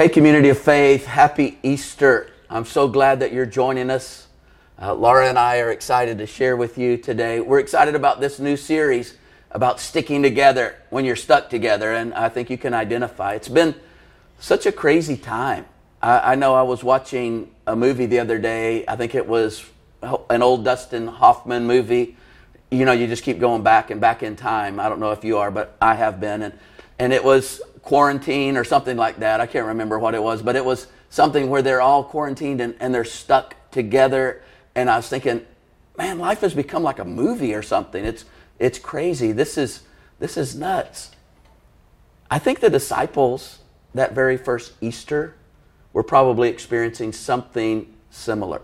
Hey, community of faith, happy Easter. I'm so glad that you're joining us. Uh, Laura and I are excited to share with you today. We're excited about this new series about sticking together when you're stuck together, and I think you can identify. It's been such a crazy time. I, I know I was watching a movie the other day. I think it was an old Dustin Hoffman movie. You know, you just keep going back and back in time. I don't know if you are, but I have been. And, and it was quarantine or something like that. I can't remember what it was, but it was something where they're all quarantined and, and they're stuck together. And I was thinking, man, life has become like a movie or something. It's, it's crazy. This is, this is nuts. I think the disciples that very first Easter were probably experiencing something similar.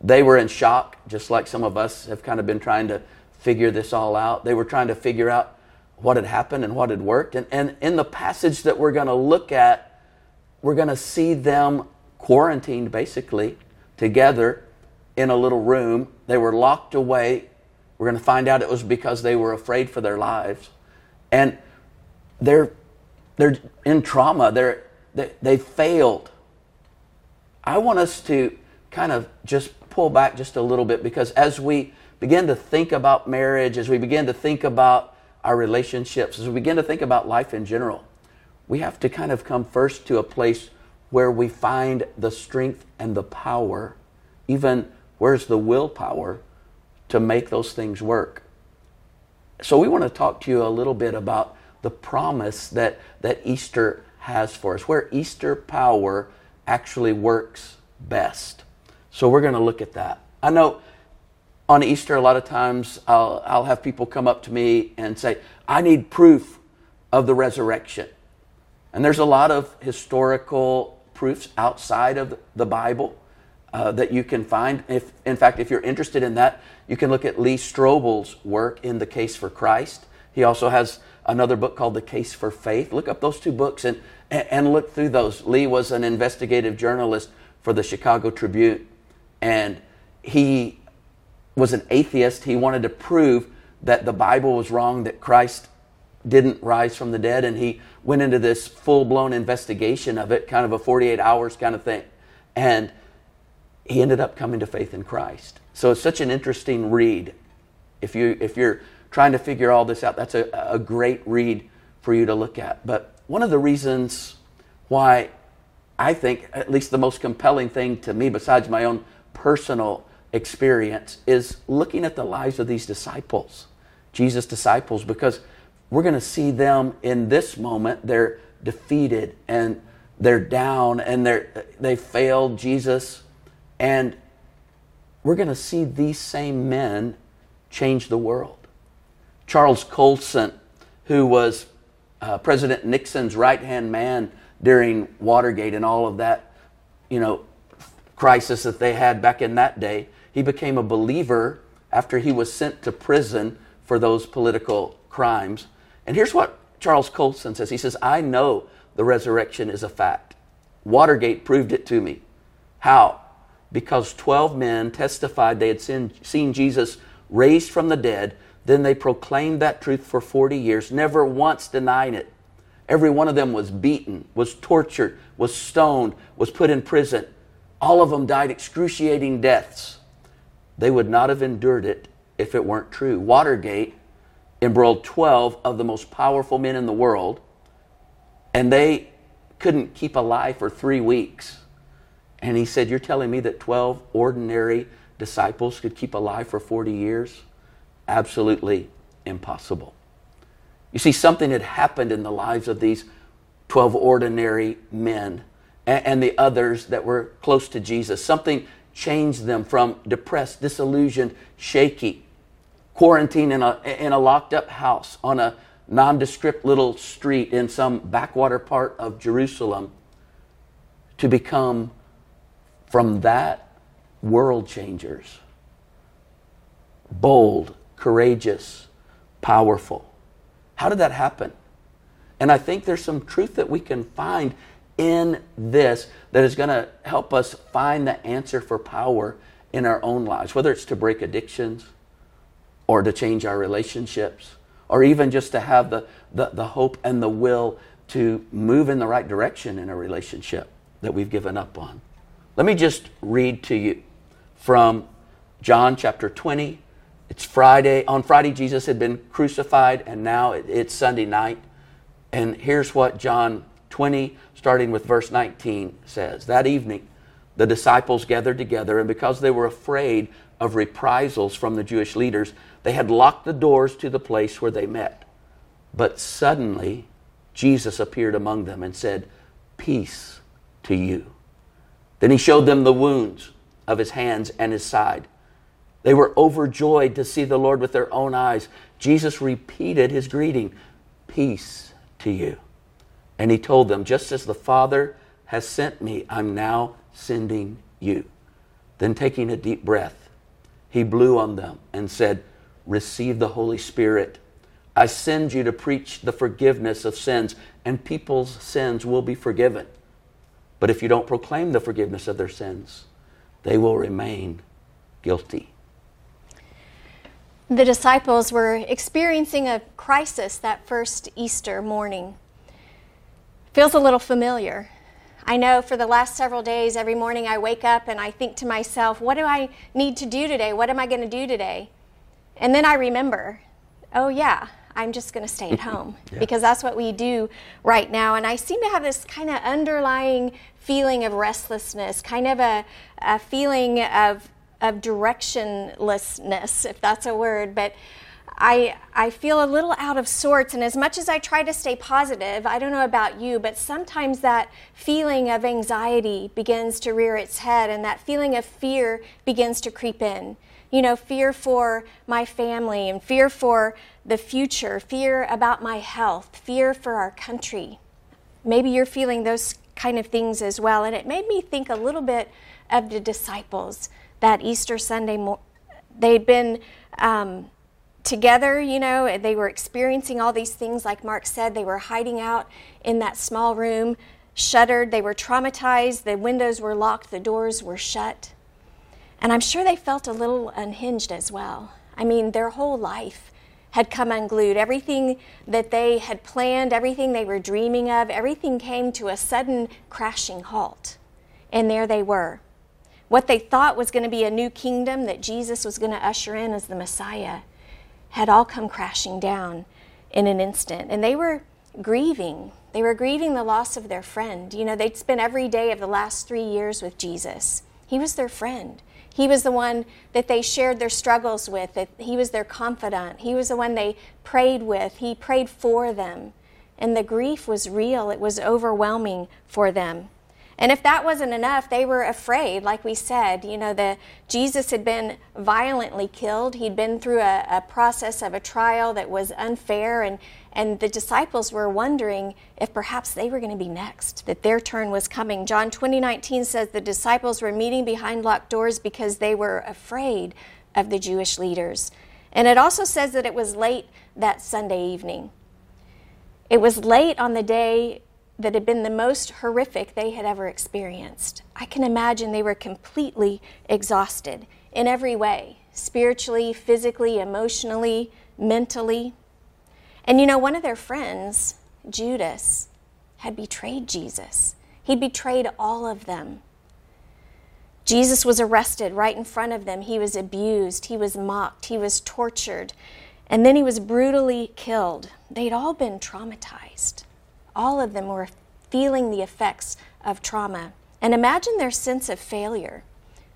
They were in shock, just like some of us have kind of been trying to figure this all out. They were trying to figure out what had happened and what had worked. And, and in the passage that we're going to look at, we're going to see them quarantined basically together in a little room. They were locked away. We're going to find out it was because they were afraid for their lives. And they're, they're in trauma. They're, they, they failed. I want us to kind of just pull back just a little bit because as we begin to think about marriage, as we begin to think about our relationships, as we begin to think about life in general, we have to kind of come first to a place where we find the strength and the power, even where's the willpower to make those things work. So we want to talk to you a little bit about the promise that, that Easter has for us, where Easter power actually works best. So we're going to look at that. I know on Easter, a lot of times I'll, I'll have people come up to me and say, I need proof of the resurrection. And there's a lot of historical proofs outside of the Bible uh, that you can find. If, in fact, if you're interested in that, you can look at Lee Strobel's work in The Case for Christ. He also has another book called The Case for Faith. Look up those two books and, and look through those. Lee was an investigative journalist for the Chicago Tribune, and he was an atheist. He wanted to prove that the Bible was wrong, that Christ didn't rise from the dead, and he went into this full blown investigation of it, kind of a 48 hours kind of thing. And he ended up coming to faith in Christ. So it's such an interesting read. If, you, if you're trying to figure all this out, that's a, a great read for you to look at. But one of the reasons why I think, at least the most compelling thing to me, besides my own personal experience is looking at the lives of these disciples, Jesus' disciples, because we're going to see them in this moment. They're defeated and they're down and they're, they failed Jesus. And we're going to see these same men change the world. Charles Colson, who was uh, President Nixon's right hand man during Watergate and all of that, you know, crisis that they had back in that day, he became a believer after he was sent to prison for those political crimes. And here's what Charles Colson says He says, I know the resurrection is a fact. Watergate proved it to me. How? Because 12 men testified they had seen, seen Jesus raised from the dead. Then they proclaimed that truth for 40 years, never once denying it. Every one of them was beaten, was tortured, was stoned, was put in prison. All of them died excruciating deaths. They would not have endured it if it weren't true. Watergate embroiled 12 of the most powerful men in the world, and they couldn't keep alive for three weeks. And he said, You're telling me that 12 ordinary disciples could keep alive for 40 years? Absolutely impossible. You see, something had happened in the lives of these 12 ordinary men and, the others that were close to Jesus. Something changed them from depressed, disillusioned, shaky, quarantined in a, in a locked up house on a nondescript little street in some backwater part of Jerusalem to become, from that, world changers. Bold, courageous, powerful. How did that happen? And I think there's some truth that we can find in this that is going to help us find the answer for power in our own lives, whether it's to break addictions or to change our relationships or even just to have the, the, the hope and the will to move in the right direction in a relationship that we've given up on. Let me just read to you from John chapter 20. It's Friday. On Friday, Jesus had been crucified, and now it's Sunday night. And here's what John 20, starting with verse 19, says That evening, the disciples gathered together, and because they were afraid of reprisals from the Jewish leaders, they had locked the doors to the place where they met. But suddenly, Jesus appeared among them and said, Peace to you. Then he showed them the wounds of his hands and his side. They were overjoyed to see the Lord with their own eyes. Jesus repeated his greeting, Peace to you. And he told them, Just as the Father has sent me, I'm now sending you. Then, taking a deep breath, he blew on them and said, Receive the Holy Spirit. I send you to preach the forgiveness of sins, and people's sins will be forgiven. But if you don't proclaim the forgiveness of their sins, they will remain guilty. The disciples were experiencing a crisis that first Easter morning. Feels a little familiar. I know for the last several days, every morning I wake up and I think to myself, what do I need to do today? What am I going to do today? And then I remember, oh, yeah, I'm just going to stay at home yeah. because that's what we do right now. And I seem to have this kind of underlying feeling of restlessness, kind of a, a feeling of, of directionlessness, if that's a word. But I, I feel a little out of sorts, and as much as I try to stay positive, I don't know about you, but sometimes that feeling of anxiety begins to rear its head, and that feeling of fear begins to creep in you know, fear for my family and fear for the future, fear about my health, fear for our country. Maybe you're feeling those kind of things as well. And it made me think a little bit of the disciples that Easter Sunday. Mo- they'd been um, together, you know, they were experiencing all these things, like Mark said. They were hiding out in that small room, shuttered. They were traumatized. The windows were locked, the doors were shut. And I'm sure they felt a little unhinged as well. I mean, their whole life had come unglued. Everything that they had planned, everything they were dreaming of, everything came to a sudden crashing halt. And there they were. What they thought was going to be a new kingdom that Jesus was going to usher in as the Messiah had all come crashing down in an instant. And they were grieving. They were grieving the loss of their friend. You know, they'd spent every day of the last three years with Jesus. He was their friend. He was the one that they shared their struggles with, that he was their confidant. He was the one they prayed with. He prayed for them. And the grief was real, it was overwhelming for them. And if that wasn't enough, they were afraid, like we said. You know, the, Jesus had been violently killed. He'd been through a, a process of a trial that was unfair, and, and the disciples were wondering if perhaps they were going to be next, that their turn was coming. John 20, 19 says the disciples were meeting behind locked doors because they were afraid of the Jewish leaders. And it also says that it was late that Sunday evening. It was late on the day that had been the most horrific they had ever experienced. I can imagine they were completely exhausted in every way spiritually, physically, emotionally, mentally. And you know, one of their friends, Judas, had betrayed Jesus. He betrayed all of them. Jesus was arrested right in front of them. He was abused, he was mocked, he was tortured, and then he was brutally killed. They'd all been traumatized all of them were feeling the effects of trauma. And imagine their sense of failure.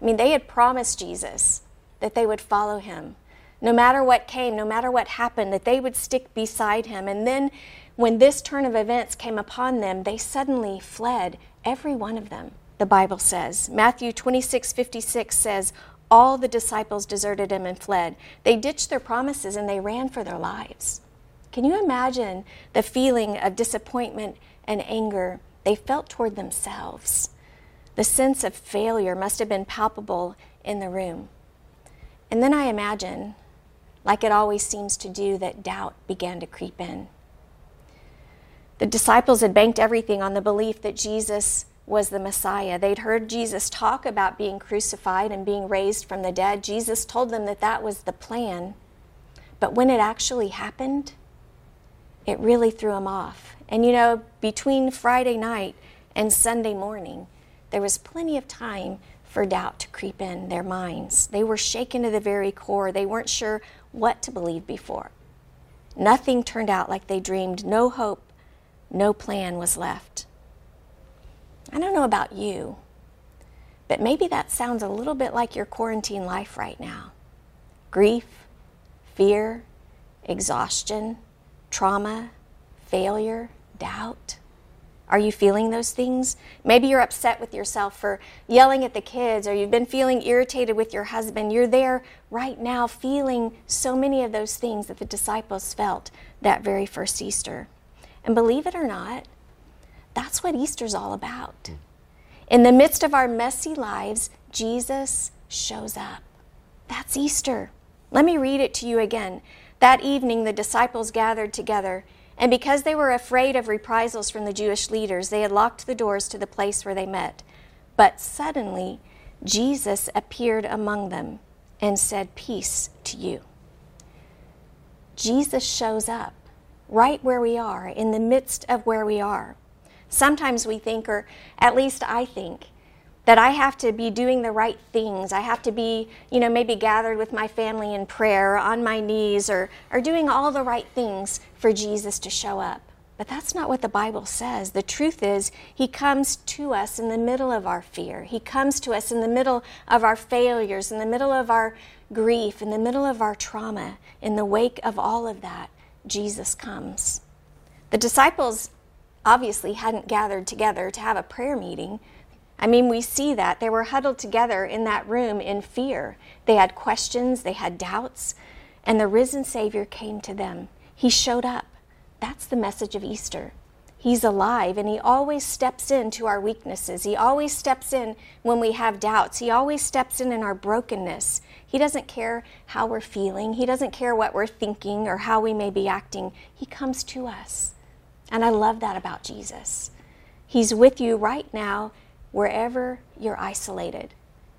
I mean, they had promised Jesus that they would follow him. No matter what came, no matter what happened, that they would stick beside him. And then when this turn of events came upon them, they suddenly fled, every one of them, the Bible says. Matthew 26 56 says, All the disciples deserted him and fled. They ditched their promises and they ran for their lives. Can you imagine the feeling of disappointment and anger they felt toward themselves? The sense of failure must have been palpable in the room. And then I imagine, like it always seems to do, that doubt began to creep in. The disciples had banked everything on the belief that Jesus was the Messiah. They'd heard Jesus talk about being crucified and being raised from the dead. Jesus told them that that was the plan. But when it actually happened, it really threw them off. And you know, between Friday night and Sunday morning, there was plenty of time for doubt to creep in their minds. They were shaken to the very core. They weren't sure what to believe before. Nothing turned out like they dreamed. No hope, no plan was left. I don't know about you, but maybe that sounds a little bit like your quarantine life right now. Grief, fear, exhaustion, trauma, failure, doubt. Are you feeling those things? Maybe you're upset with yourself for yelling at the kids, or you've been feeling irritated with your husband. You're there right now feeling so many of those things that the disciples felt that very first Easter. And believe it or not, that's what Easter's all about. Hmm. In the midst of our messy lives, Jesus shows up. That's Easter. Let me read it to you again. That evening, the disciples gathered together. And because they were afraid of reprisals from the Jewish leaders, they had locked the doors to the place where they met. But suddenly, Jesus appeared among them and said, Peace to you. Jesus shows up right where we are, in the midst of where we are. Sometimes we think, or at least I think, that I have to be doing the right things. I have to be, you know, maybe gathered with my family in prayer, on my knees, or, or doing all the right things for Jesus to show up. But that's not what the Bible says. The truth is, He comes to us in the middle of our fear. He comes to us in the middle of our failures, in the middle of our grief, in the middle of our trauma. In the wake of all of that, Jesus comes. The disciples obviously hadn't gathered together to have a prayer meeting. I mean, we see that. They were huddled together in that room in fear. They had questions, they had doubts, and the risen Savior came to them. He showed up. That's the message of Easter. He's alive and He always steps into our weaknesses. He always steps in when we have doubts. He always steps in in our brokenness. He doesn't care how we're feeling, He doesn't care what we're thinking or how we may be acting. He comes to us. And I love that about Jesus. He's with you right now wherever you're isolated.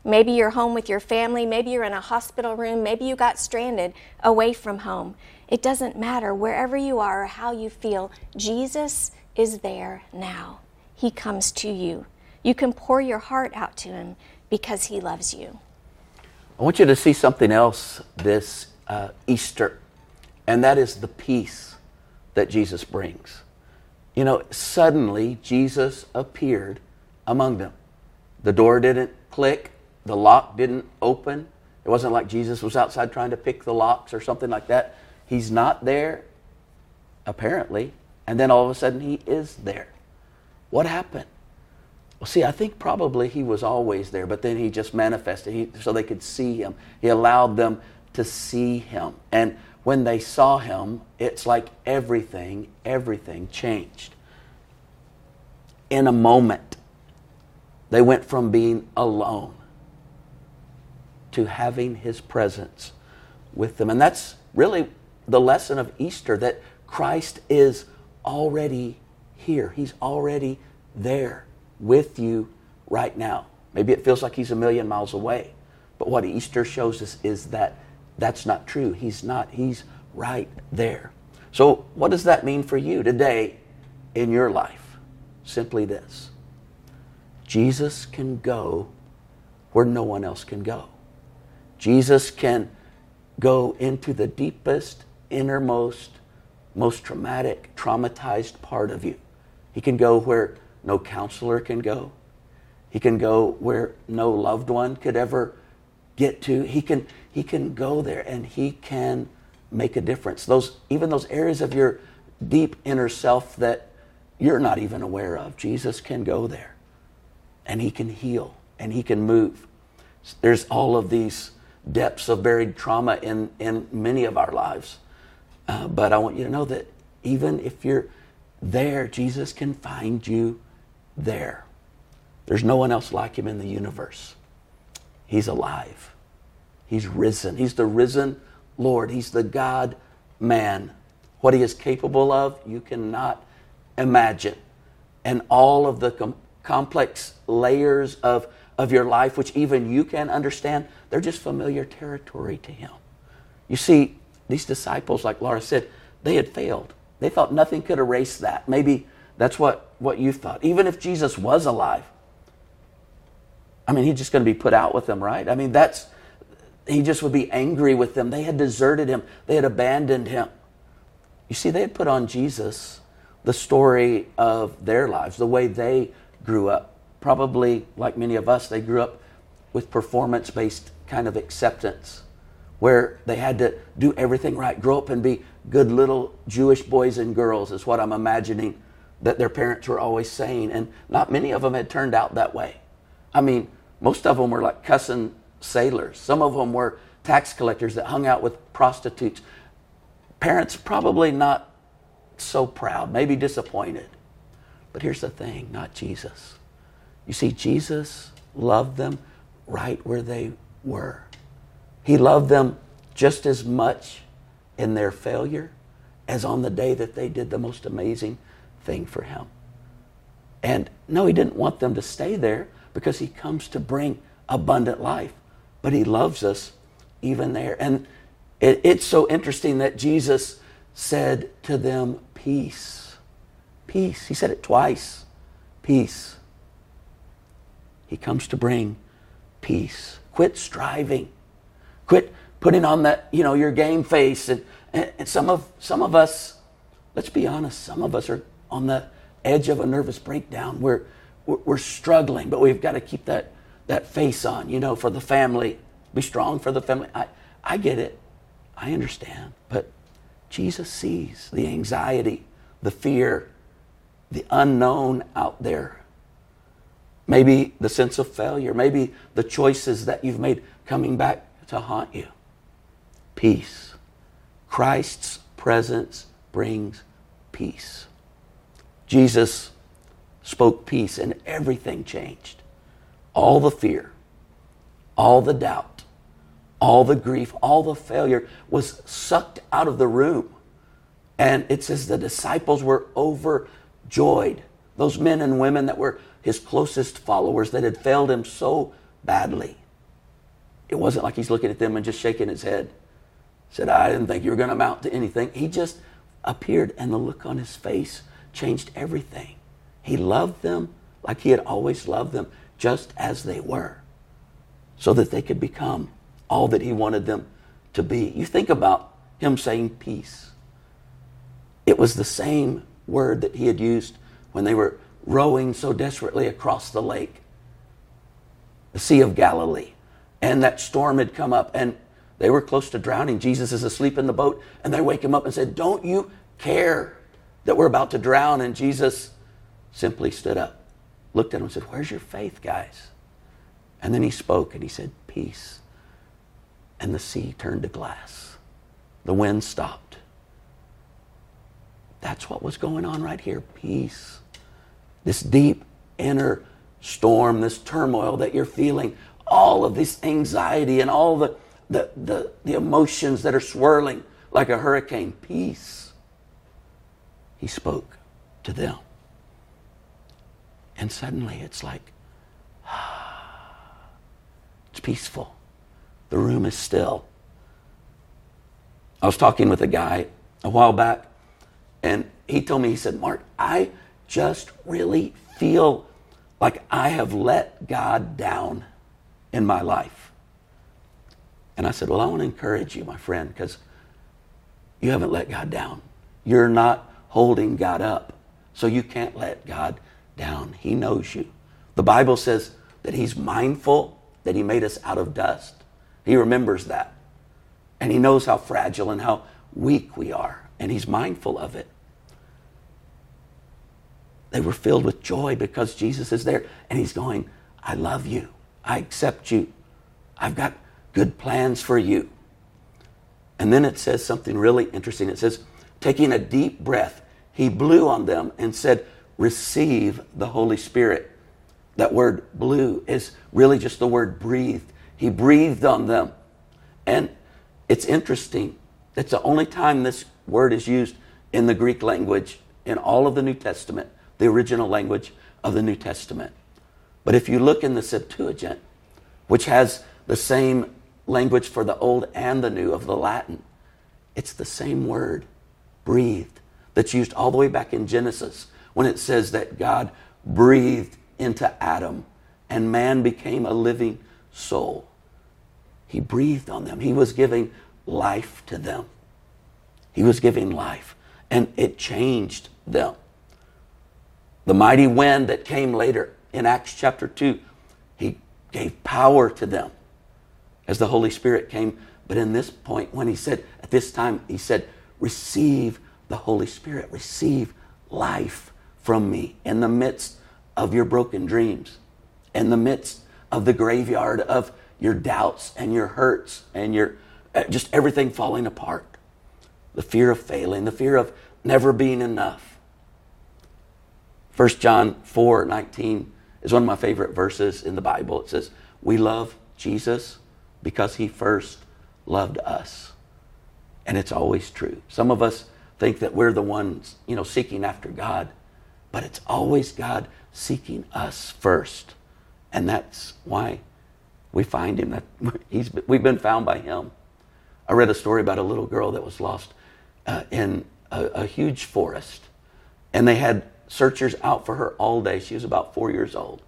Maybe you're home with your family, maybe you're in a hospital room, maybe you got stranded away from home. It doesn't matter wherever you are or how you feel, Jesus is there now. He comes to you. You can pour your heart out to Him because He loves you. I want you to see something else this uh, Easter, and that is the peace that Jesus brings. You know, suddenly Jesus appeared among them. The door didn't click, the lock didn't open. It wasn't like Jesus was outside trying to pick the locks or something like that. He's not there, apparently, and then all of a sudden he is there. What happened? Well, see, I think probably he was always there, but then he just manifested he, so they could see him. He allowed them to see him. And when they saw him, it's like everything, everything changed. In a moment, they went from being alone to having his presence with them. And that's really the lesson of Easter that Christ is already here. He's already there with you right now. Maybe it feels like he's a million miles away. But what Easter shows us is that that's not true. He's not. He's right there. So, what does that mean for you today in your life? Simply this Jesus can go where no one else can go. Jesus can go into the deepest, innermost, most traumatic, traumatized part of you. He can go where no counselor can go. He can go where no loved one could ever get to. He can, he can go there and he can make a difference. Those, even those areas of your deep inner self that you're not even aware of, Jesus can go there and He can heal and He can move. There's all of these depths of buried trauma in, in many of our lives. Uh, but I want you to know that even if you're there, Jesus can find you there. There's no one else like Him in the universe. He's alive, He's risen. He's the risen Lord, He's the God man. What He is capable of, you cannot imagine. And all of the com- complex layers of, of your life, which even you can understand, they're just familiar territory to Him. You see, these disciples, like Laura said, they had failed. they thought nothing could erase that. Maybe that's what, what you thought. Even if Jesus was alive, I mean, he's just going to be put out with them, right? I mean, that's, he just would be angry with them. They had deserted him, they had abandoned him. You see, they had put on Jesus the story of their lives, the way they grew up. Probably, like many of us, they grew up with performance based kind of acceptance where they had to do everything right, grow up and be good little Jewish boys and girls, is what I'm imagining that their parents were always saying. And not many of them had turned out that way. I mean, most of them were like cussing sailors, some of them were tax collectors that hung out with prostitutes. Parents probably not so proud, maybe disappointed. But here's the thing not Jesus. You see, Jesus loved them right where they were. He loved them just as much in their failure as on the day that they did the most amazing thing for Him. And no, He didn't want them to stay there because He comes to bring abundant life, but He loves us even there. And it, it's so interesting that Jesus said to them, Peace. Peace. He said it twice. Peace. He comes to bring peace. Quit striving Quit putting on that, you know, your game face. And, and some of some of us, let's be honest, some of us are on the edge of a nervous breakdown. We're we're struggling, but we've got to keep that that face on, you know, for the family. Be strong for the family. I I get it. I understand. But Jesus sees the anxiety, the fear, the unknown out there. Maybe the sense of failure, maybe the choices that you've made coming back to haunt you. Peace. Christ's presence brings peace. Jesus spoke peace and everything changed. All the fear, all the doubt, all the grief, all the failure was sucked out of the room. And it says the disciples were overjoyed. Those men and women that were his closest followers that had failed him so badly. It wasn't like he's looking at them and just shaking his head. Said, I didn't think you were going to amount to anything. He just appeared, and the look on his face changed everything. He loved them like he had always loved them, just as they were, so that they could become all that he wanted them to be. You think about him saying peace. It was the same word that he had used when they were rowing so desperately across the lake, the Sea of Galilee and that storm had come up and they were close to drowning. Jesus is asleep in the boat and they wake him up and said, Don't you care that we're about to drown? And Jesus simply stood up, looked at him and said, Where's your faith, guys? And then he spoke and he said, Peace. And the sea turned to glass. The wind stopped. That's what was going on right here peace. This deep inner storm, this turmoil that you're feeling all of this anxiety and all the, the, the, the emotions that are swirling like a hurricane. Peace. He spoke to them. And suddenly it's like, it's peaceful. The room is still. I was talking with a guy a while back, and he told me, he said, Mark, I just really feel like I have let God down in my life. And I said, Well, I want to encourage you, my friend, because you haven't let God down. You're not holding God up. So you can't let God down. He knows you. The Bible says that He's mindful that He made us out of dust. He remembers that. And He knows how fragile and how weak we are. And He's mindful of it. They were filled with joy because Jesus is there. And He's going, I love you. I accept you. I've got good plans for you. And then it says something really interesting. It says, taking a deep breath, he blew on them and said, Receive the Holy Spirit. That word blew is really just the word breathed. He breathed on them. And it's interesting. It's the only time this word is used in the Greek language in all of the New Testament, the original language of the New Testament. But if you look in the Septuagint, which has the same language for the Old and the New of the Latin, it's the same word, breathed. that's used all the way back in Genesis when it says that God breathed into Adam and man became a living soul. He breathed on them. He was giving life to them. He was giving life, and it changed them. The mighty wind that came later in Acts chapter 2, he gave power to them as the Holy Spirit came. But in this point, when he said, at this time, he said, receive the Holy Spirit, receive life from me in the midst of your broken dreams, in the midst of the graveyard of your doubts and your hurts and your uh, just everything falling apart. The fear of failing, the fear of never being enough. 1 John 4 19 is one of my favorite verses in the Bible. It says, We love Jesus because he first loved us. And it's always true. Some of us think that we're the ones, you know, seeking after God, but it's always God seeking us first. And that's why we find him. That he's, we've been found by him. I read a story about a little girl that was lost uh, in a, a huge forest, and they had searchers out for her all day. She was about four years old.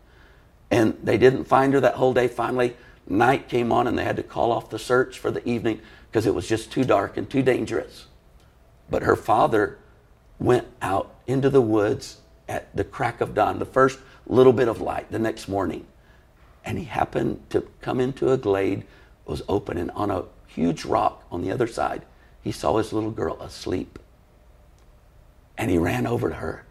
And they didn't find her that whole day. Finally, night came on and they had to call off the search for the evening because it was just too dark and too dangerous. But her father went out into the woods at the crack of dawn, the first little bit of light the next morning. And he happened to come into a glade, was open, and on a huge rock on the other side, he saw his little girl asleep. And he ran over to her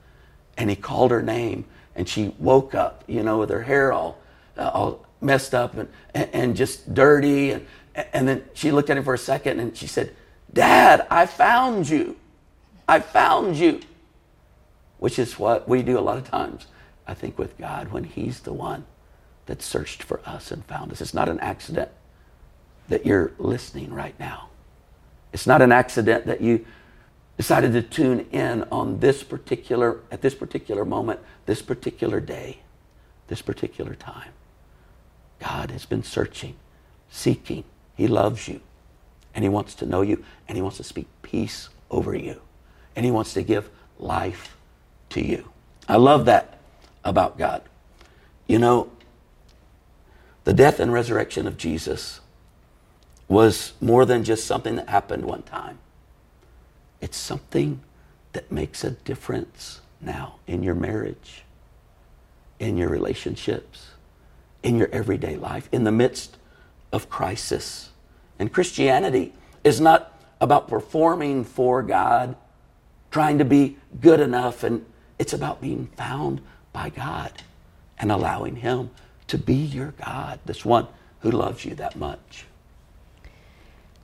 and he called her name and she woke up, you know, with her hair all, uh, all messed up and, and just dirty. And, and then she looked at him for a second and she said, Dad, I found you. I found you. Which is what we do a lot of times, I think, with God when He's the one that searched for us and found us. It's not an accident that you're listening right now. It's not an accident that you decided to tune in on this particular, at this particular moment, this particular day, this particular time. God has been searching, seeking. He loves you, and He wants to know you, and He wants to speak peace over you, and He wants to give life to you. I love that about God. You know, the death and resurrection of Jesus was more than just something that happened one time. It's something that makes a difference now in your marriage, in your relationships, in your everyday life, in the midst of crisis. And Christianity is not about performing for God, trying to be good enough, and it's about being found by God and allowing Him to be your God, this one who loves you that much.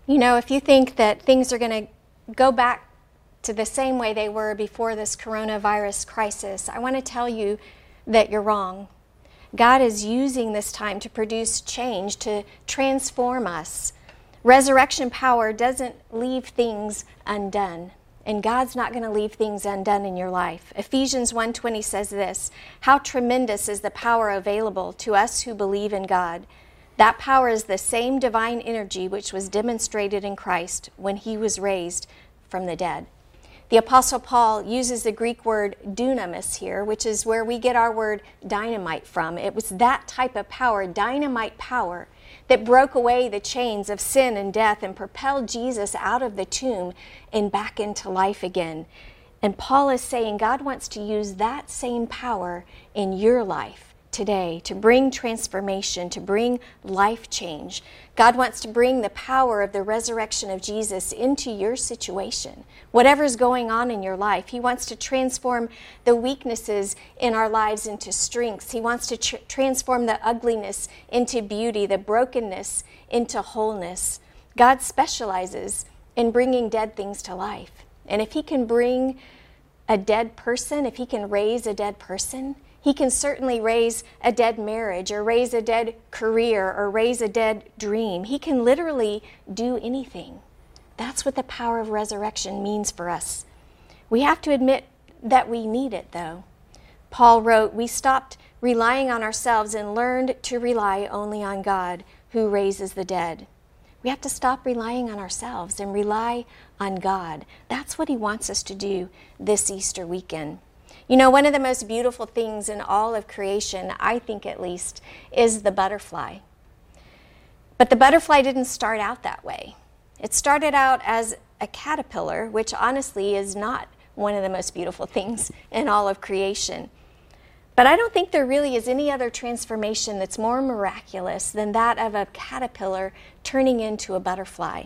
You know, if you think that things are going to go back to the same way they were before this coronavirus crisis, I want to tell you that you're wrong. God is using this time to produce change, to transform us. Resurrection power doesn't leave things undone, and God's not going to leave things undone in your life. Ephesians 1:20 says this, "How tremendous is the power available to us who believe in God." That power is the same divine energy which was demonstrated in Christ when he was raised from the dead. The Apostle Paul uses the Greek word dunamis here, which is where we get our word dynamite from. It was that type of power, dynamite power, that broke away the chains of sin and death and propelled Jesus out of the tomb and back into life again. And Paul is saying God wants to use that same power in your life today to bring transformation, to bring life change. God wants to bring the power of the resurrection of Jesus into your situation. Whatever's going on in your life, He wants to transform the weaknesses in our lives into strengths. He wants to tr- transform the ugliness into beauty, the brokenness into wholeness. God specializes in bringing dead things to life. And if He can bring a dead person, if He can raise a dead person, he can certainly raise a dead marriage or raise a dead career or raise a dead dream. He can literally do anything. That's what the power of resurrection means for us. We have to admit that we need it, though. Paul wrote, We stopped relying on ourselves and learned to rely only on God who raises the dead. We have to stop relying on ourselves and rely on God. That's what He wants us to do this Easter weekend. You know, one of the most beautiful things in all of creation, I think at least, is the butterfly. But the butterfly didn't start out that way. It started out as a caterpillar, which honestly is not one of the most beautiful things in all of creation. But I don't think there really is any other transformation that's more miraculous than that of a caterpillar turning into a butterfly.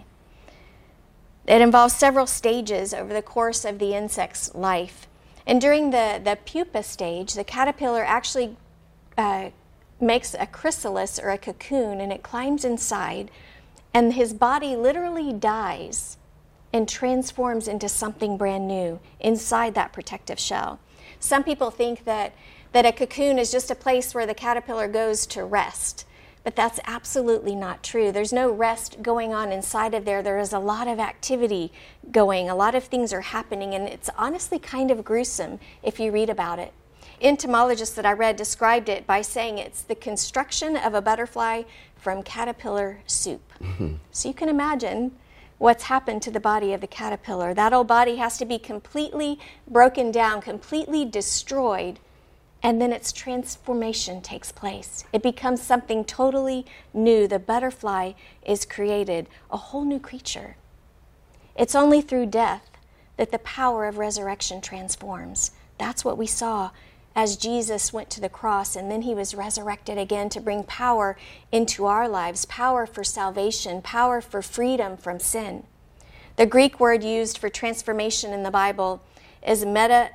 It involves several stages over the course of the insect's life. And during the, the pupa stage, the caterpillar actually uh, makes a chrysalis or a cocoon and it climbs inside, and his body literally dies and transforms into something brand new inside that protective shell. Some people think that, that a cocoon is just a place where the caterpillar goes to rest. But that's absolutely not true. There's no rest going on inside of there. There is a lot of activity going, a lot of things are happening, and it's honestly kind of gruesome if you read about it. Entomologists that I read described it by saying it's the construction of a butterfly from caterpillar soup. Mm-hmm. So you can imagine what's happened to the body of the caterpillar. That old body has to be completely broken down, completely destroyed and then its transformation takes place. It becomes something totally new. The butterfly is created, a whole new creature. It's only through death that the power of resurrection transforms. That's what we saw as Jesus went to the cross and then he was resurrected again to bring power into our lives power for salvation, power for freedom from sin. The Greek word used for transformation in the Bible is meta,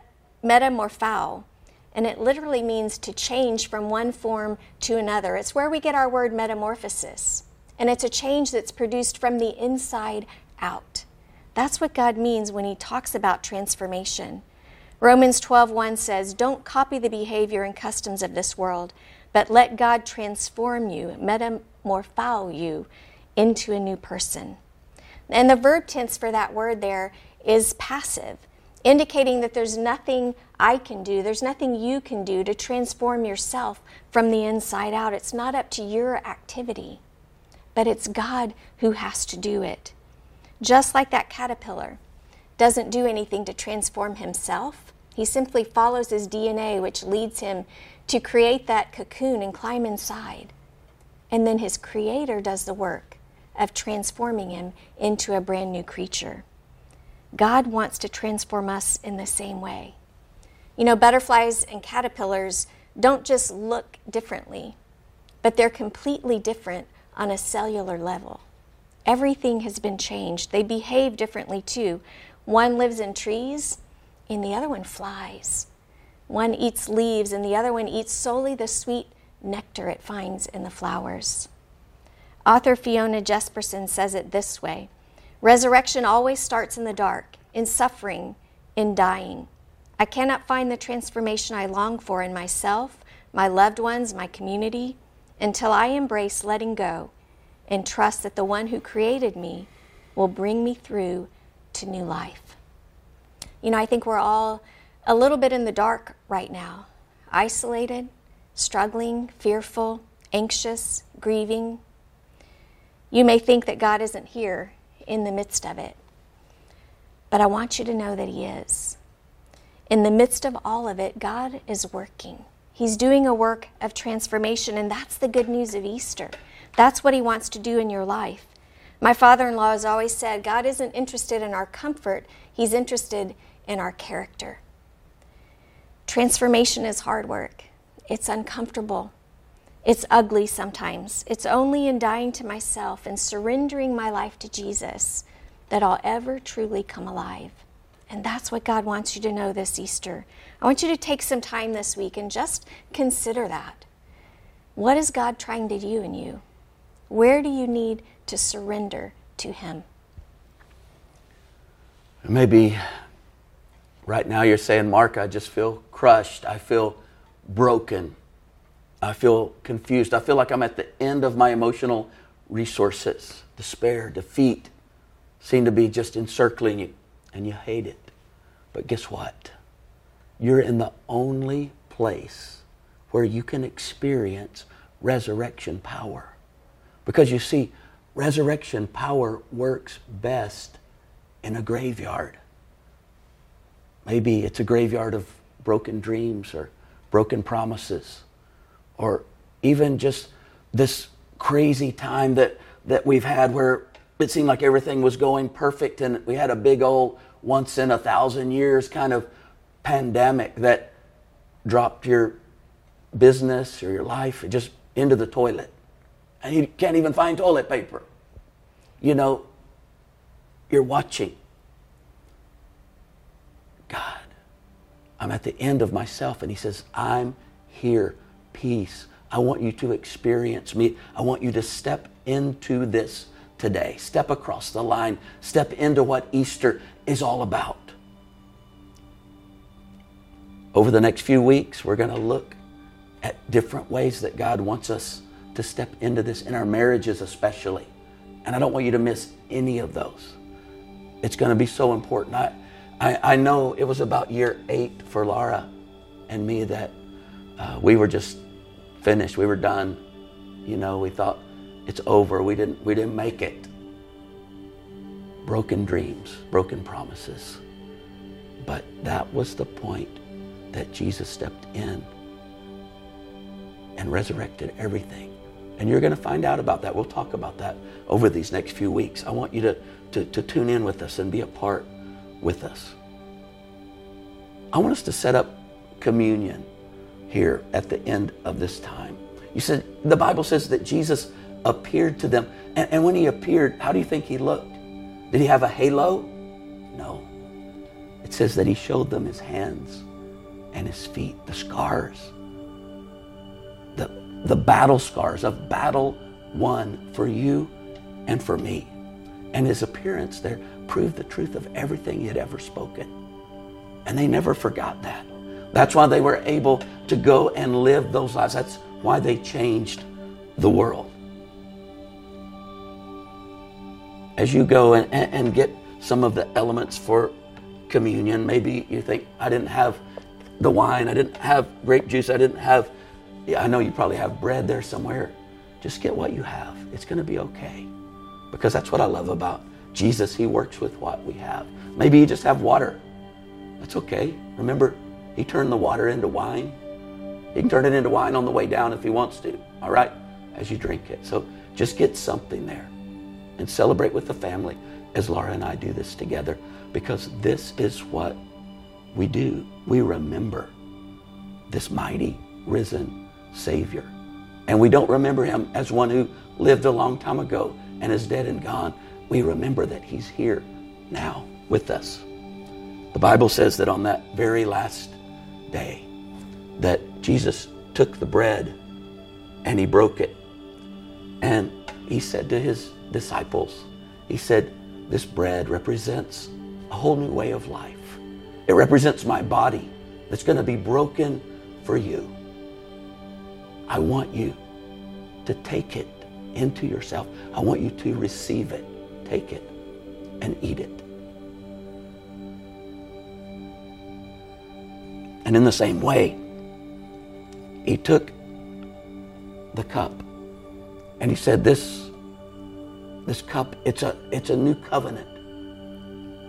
and it literally means to change from one form to another. It's where we get our word metamorphosis, and it's a change that's produced from the inside out. That's what God means when he talks about transformation. Romans 12:1 says, "Don't copy the behavior and customs of this world, but let God transform you, metamorphose you into a new person." And the verb tense for that word there is passive indicating that there's nothing I can do, there's nothing you can do to transform yourself from the inside out. It's not up to your activity, but it's God who has to do it. Just like that caterpillar doesn't do anything to transform himself, he simply follows his DNA, which leads him to create that cocoon and climb inside. And then his creator does the work of transforming him into a brand new creature. God wants to transform us in the same way. You know, butterflies and caterpillars don't just look differently, but they're completely different on a cellular level. Everything has been changed. They behave differently too. One lives in trees, and the other one flies. One eats leaves, and the other one eats solely the sweet nectar it finds in the flowers. Author Fiona Jesperson says it this way Resurrection always starts in the dark, in suffering, in dying. I cannot find the transformation I long for in myself, my loved ones, my community, until I embrace letting go and trust that the one who created me will bring me through to new life. You know, I think we're all a little bit in the dark right now, isolated, struggling, fearful, anxious, grieving. You may think that God isn't here in the midst of it. But I want you to know that He is. In the midst of all of it, God is working. He's doing a work of transformation, and that's the good news of Easter. That's what He wants to do in your life. My father in law has always said God isn't interested in our comfort, He's interested in our character. Transformation is hard work, it's uncomfortable, it's ugly sometimes. It's only in dying to myself and surrendering my life to Jesus that I'll ever truly come alive. And that's what God wants you to know this Easter. I want you to take some time this week and just consider that. What is God trying to do in you? Where do you need to surrender to Him? Maybe right now you're saying, Mark, I just feel crushed. I feel broken. I feel confused. I feel like I'm at the end of my emotional resources. Despair, defeat seem to be just encircling you, and you hate it. But guess what? You're in the only place where you can experience resurrection power. Because you see, resurrection power works best in a graveyard. Maybe it's a graveyard of broken dreams or broken promises, or even just this crazy time that, that we've had where it seemed like everything was going perfect and we had a big old once in a thousand years kind of pandemic that dropped your business or your life just into the toilet. And you can't even find toilet paper. You know, you're watching. God, I'm at the end of myself. And He says, I'm here. Peace. I want you to experience me. I want you to step into this today. Step across the line. Step into what Easter is all about. Over the next few weeks, we're going to look at different ways that God wants us to step into this in our marriages, especially. And I don't want you to miss any of those. It's going to be so important. I, I, I know it was about year eight for Laura and me that uh, we were just finished. We were done. You know, we thought it's over. We didn't, we didn't make it. Broken dreams, broken promises. But that was the point that Jesus stepped in and resurrected everything. And you're going to find out about that. We'll talk about that over these next few weeks. I want you to, to, to tune in with us and be a part with us. I want us to set up communion here at the end of this time. You said, the Bible says that Jesus appeared to them. And, and when he appeared, how do you think he looked? Did he have a halo? No. It says that he showed them his hands and his feet, the scars, the, the battle scars of battle won for you and for me. And his appearance there proved the truth of everything he had ever spoken. And they never forgot that. That's why they were able to go and live those lives. That's why they changed the world. As you go and, and get some of the elements for communion, maybe you think, I didn't have the wine, I didn't have grape juice, I didn't have, yeah, I know you probably have bread there somewhere. Just get what you have. It's going to be okay. Because that's what I love about Jesus. He works with what we have. Maybe you just have water. That's okay. Remember, He turned the water into wine. He can turn it into wine on the way down if He wants to, all right, as you drink it. So just get something there and celebrate with the family as Laura and I do this together because this is what we do. We remember this mighty risen Savior. And we don't remember him as one who lived a long time ago and is dead and gone. We remember that he's here now with us. The Bible says that on that very last day that Jesus took the bread and he broke it. And he said to his disciples, he said, this bread represents a whole new way of life. It represents my body that's going to be broken for you. I want you to take it into yourself. I want you to receive it, take it, and eat it. And in the same way, he took the cup and he said, This, this cup, it's a, it's a new covenant.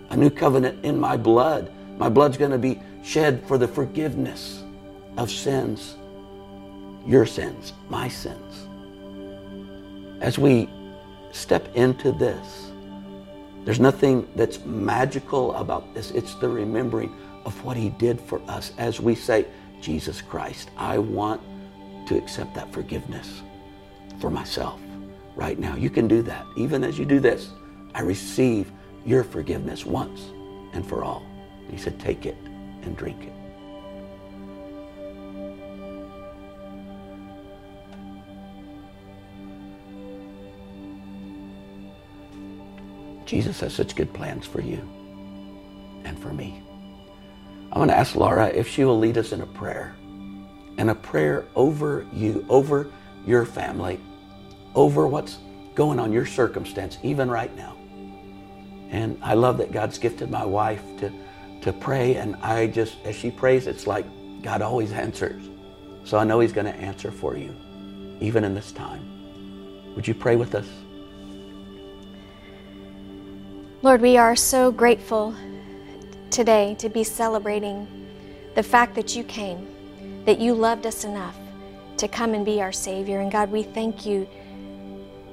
A new covenant in my blood. My blood's going to be shed for the forgiveness of sins, your sins, my sins. As we step into this, there's nothing that's magical about this. It's the remembering of what he did for us as we say, Jesus Christ, I want to accept that forgiveness for myself right now. You can do that. Even as you do this, I receive your forgiveness once and for all. He said, Take it and drink it. Jesus has such good plans for you and for me. I'm going to ask Laura if she will lead us in a prayer. And a prayer over you, over your family, over what's going on, your circumstance, even right now. And I love that God's gifted my wife to to pray. And I just, as she prays, it's like God always answers. So I know He's going to answer for you, even in this time. Would you pray with us? Lord, we are so grateful today to be celebrating the fact that you came, that you loved us enough to come and be our Savior. And God, we thank you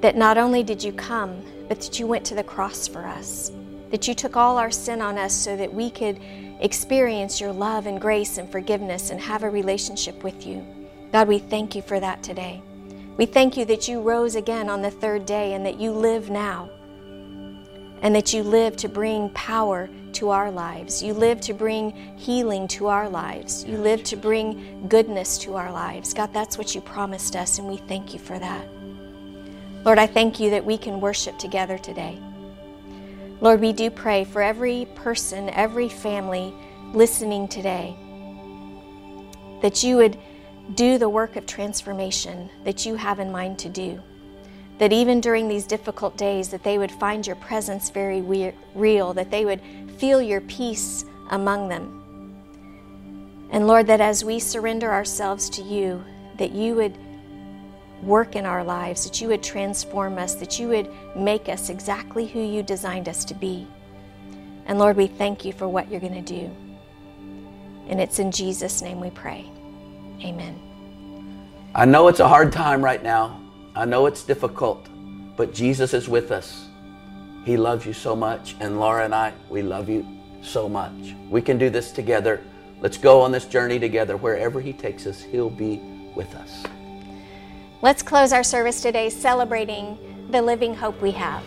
that not only did you come, but that you went to the cross for us, that you took all our sin on us so that we could experience your love and grace and forgiveness and have a relationship with you. God, we thank you for that today. We thank you that you rose again on the third day and that you live now and that you live to bring power to our lives. You live to bring healing to our lives. You live to bring goodness to our lives. God, that's what you promised us, and we thank you for that. Lord, I thank you that we can worship together today. Lord, we do pray for every person, every family listening today, that you would do the work of transformation that you have in mind to do. That even during these difficult days that they would find your presence very real, that they would feel your peace among them. And Lord, that as we surrender ourselves to you, that you would work in our lives, that you would transform us, that you would make us exactly who you designed us to be. And Lord, we thank you for what you're going to do. And it's in Jesus' name we pray. Amen. I know it's a hard time right now. I know it's difficult, but Jesus is with us. He loves you so much. And Laura and I, we love you so much. We can do this together. Let's go on this journey together. Wherever He takes us, He'll be with us. Let's close our service today celebrating the living hope we have.